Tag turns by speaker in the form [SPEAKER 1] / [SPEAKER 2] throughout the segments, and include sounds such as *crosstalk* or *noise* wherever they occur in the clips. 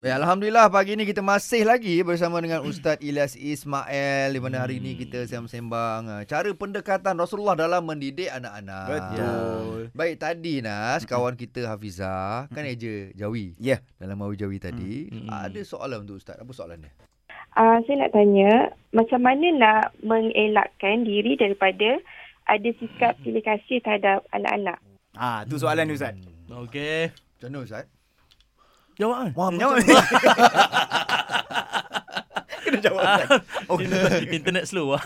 [SPEAKER 1] Ya, Alhamdulillah pagi ni kita masih lagi bersama dengan Ustaz *clears throat* Ilyas Ismail di mana hari ni kita sembang-sembang uh, cara pendekatan Rasulullah dalam mendidik anak-anak.
[SPEAKER 2] Betul.
[SPEAKER 1] Baik tadi Nas, kawan kita Hafizah kan eja Jawi.
[SPEAKER 2] Ya.
[SPEAKER 1] Dalam Mawi Jawi tadi,
[SPEAKER 3] Mm-mm.
[SPEAKER 1] ada soalan untuk Ustaz. Apa soalan dia?
[SPEAKER 4] Uh, saya nak tanya, macam mana nak mengelakkan diri daripada ada sikap pilih kasih terhadap anak-anak?
[SPEAKER 2] Ah, tu soalan ni Ustaz.
[SPEAKER 3] Okey.
[SPEAKER 1] Macam mana Ustaz? *laughs*
[SPEAKER 3] Jawab kan?
[SPEAKER 1] Wah,
[SPEAKER 2] Jawab. Kena jawab. Ustaz.
[SPEAKER 3] Oh, internet slow ah.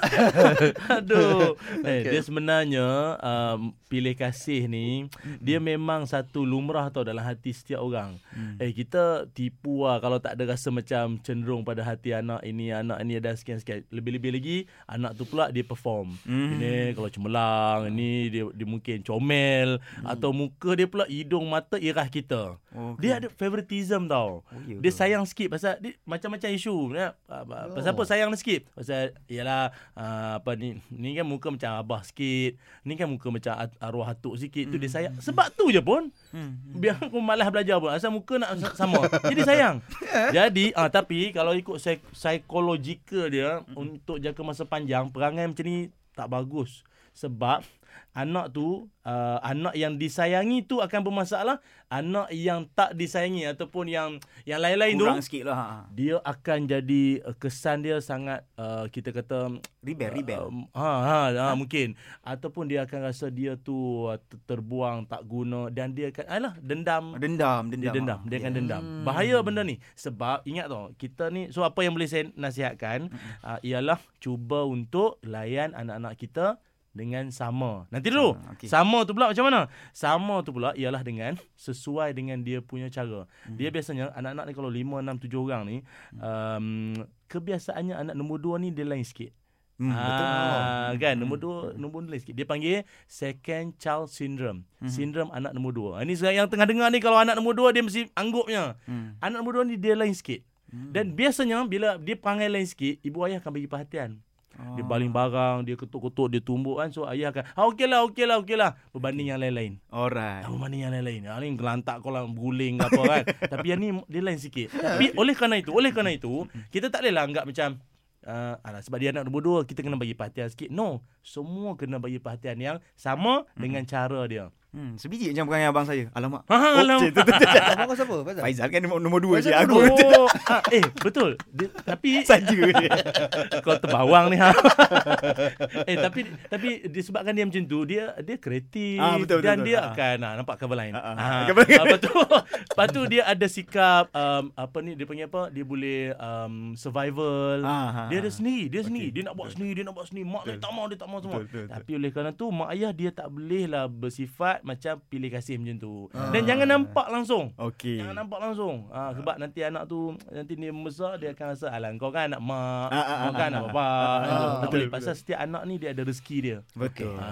[SPEAKER 3] *laughs* Aduh. Eh,
[SPEAKER 1] Okey.
[SPEAKER 3] dia sebenarnya um, pilih kasih ni dia memang satu lumrah tau dalam hati setiap orang.
[SPEAKER 2] Hmm.
[SPEAKER 3] Eh kita tipu lah kalau tak ada rasa macam cenderung pada hati anak ini anak ini ada sekian-sekian. Lebih-lebih lagi anak tu pula dia perform.
[SPEAKER 2] Hmm.
[SPEAKER 3] Ini kalau cemerlang, ini dia dia mungkin comel atau muka dia pula hidung mata irah kita.
[SPEAKER 2] Okey.
[SPEAKER 3] Dia ada favoritism tau.
[SPEAKER 2] Oh,
[SPEAKER 3] Dia sayang sikit pasal dia, macam-macam isu. Ya, apa- pasal apa
[SPEAKER 1] Oh.
[SPEAKER 3] sayang dia sikit? Pasal ialah uh, apa ni ni kan muka macam abah sikit. Ni kan muka macam arwah atuk sikit. Tu dia sayang. Sebab tu je pun.
[SPEAKER 2] Hmm.
[SPEAKER 3] Biar aku malas belajar pun. Asal muka nak sa- sama. Jadi sayang. *laughs* Jadi ah tapi kalau ikut psychological dia untuk jangka masa panjang perangai macam ni tak bagus. Sebab anak tu uh, anak yang disayangi tu akan bermasalah. Anak yang tak disayangi ataupun yang yang lain-lain tu
[SPEAKER 2] Kurang sikit lah. ha.
[SPEAKER 3] dia akan jadi uh, kesan dia sangat uh, kita kata
[SPEAKER 2] Rebel, rebel.
[SPEAKER 3] Um, ha, ha, ha, mungkin ataupun dia akan rasa dia tu uh, ter- terbuang tak guna dan dia akan alah dendam
[SPEAKER 2] Dendam, dendam.
[SPEAKER 3] dia dendam dia akan dendam bahaya benda ni sebab ingat tau kita ni so apa yang boleh saya nasihatkan uh, ialah cuba untuk layan anak-anak kita dengan sama. Nanti dulu.
[SPEAKER 2] Sama, okey.
[SPEAKER 3] Sama tu pula macam mana? Sama tu pula ialah dengan sesuai dengan dia punya cara.
[SPEAKER 2] Hmm.
[SPEAKER 3] Dia biasanya anak-anak ni kalau 5 6 7 orang ni um, kebiasaannya anak nombor 2 ni dia lain sikit.
[SPEAKER 2] Hmm, betul.
[SPEAKER 3] Ah, kan nombor dua nombor dua sikit. Dia panggil second child syndrome.
[SPEAKER 2] Mhm.
[SPEAKER 3] Sindrom anak nombor dua. Ini sekarang yang tengah dengar ni kalau anak nombor dua dia mesti angguknya.
[SPEAKER 2] Hmm.
[SPEAKER 3] Anak nombor dua ni dia lain sikit.
[SPEAKER 2] Hmm.
[SPEAKER 3] Dan biasanya bila dia perangai lain sikit, ibu ayah akan bagi perhatian. Dia baling barang, dia ketuk-ketuk, dia tumbuk kan. So ayah akan, ah okeylah, okeylah, okeylah. Berbanding yang lain-lain.
[SPEAKER 2] Alright.
[SPEAKER 3] Ah, berbanding yang lain-lain. Ah, ni gelantak kau lah, guling ke apa kan. *laughs* Tapi yang ni dia lain sikit. Tapi oleh kerana itu, oleh kerana itu, kita tak boleh lah anggap macam, Uh, alah, sebab dia anak nombor dua Kita kena bagi perhatian sikit No Semua kena bagi perhatian yang Sama Dengan cara dia
[SPEAKER 2] Hmm, sebiji macam perangai abang saya. Alamak.
[SPEAKER 3] Ha,
[SPEAKER 2] Oh,
[SPEAKER 3] alamak.
[SPEAKER 2] cik, tu, tu, tu. *laughs*
[SPEAKER 1] Abang kau siapa? Faizal?
[SPEAKER 2] Faizal kan nombor, nombor dua je. Aku
[SPEAKER 3] Oh, *laughs* ah, eh betul. Dia, tapi *laughs*
[SPEAKER 2] saja
[SPEAKER 3] kau terbawang ni ha. eh tapi tapi disebabkan dia macam tu, dia dia kreatif
[SPEAKER 2] Ah, betul, betul,
[SPEAKER 3] dan
[SPEAKER 2] betul.
[SPEAKER 3] dia
[SPEAKER 2] Ah.
[SPEAKER 3] akan ah, nampak cover line.
[SPEAKER 2] Ah, ah.
[SPEAKER 3] Ah,
[SPEAKER 2] Cover line.
[SPEAKER 3] ah, betul. Lepas tu dia ada sikap um, apa ni dia panggil apa? Dia boleh um, survival.
[SPEAKER 2] Ah, ah,
[SPEAKER 3] Dia ada sendiri, dia sendiri. Dia nak buat sendiri, dia nak buat sendiri. Mak dia tak mau, dia tak mau semua.
[SPEAKER 2] Betul, betul, betul.
[SPEAKER 3] Tapi oleh kerana tu mak ayah dia tak boleh lah bersifat macam pilih kasih macam tu.
[SPEAKER 2] Ah.
[SPEAKER 3] Dan jangan nampak langsung.
[SPEAKER 2] Okey.
[SPEAKER 3] Jangan nampak langsung. Ha, sebab nanti anak tu nanti dia membesar dia akan rasa alah kau kan anak mak,
[SPEAKER 2] Ah, ah,
[SPEAKER 3] kau kan
[SPEAKER 2] ah,
[SPEAKER 3] anak
[SPEAKER 2] ah,
[SPEAKER 3] bapa.
[SPEAKER 2] ah,
[SPEAKER 3] Kan tu.
[SPEAKER 2] betul, betul.
[SPEAKER 3] pasal setiap anak ni dia ada rezeki dia.
[SPEAKER 2] Betul.
[SPEAKER 3] Ha,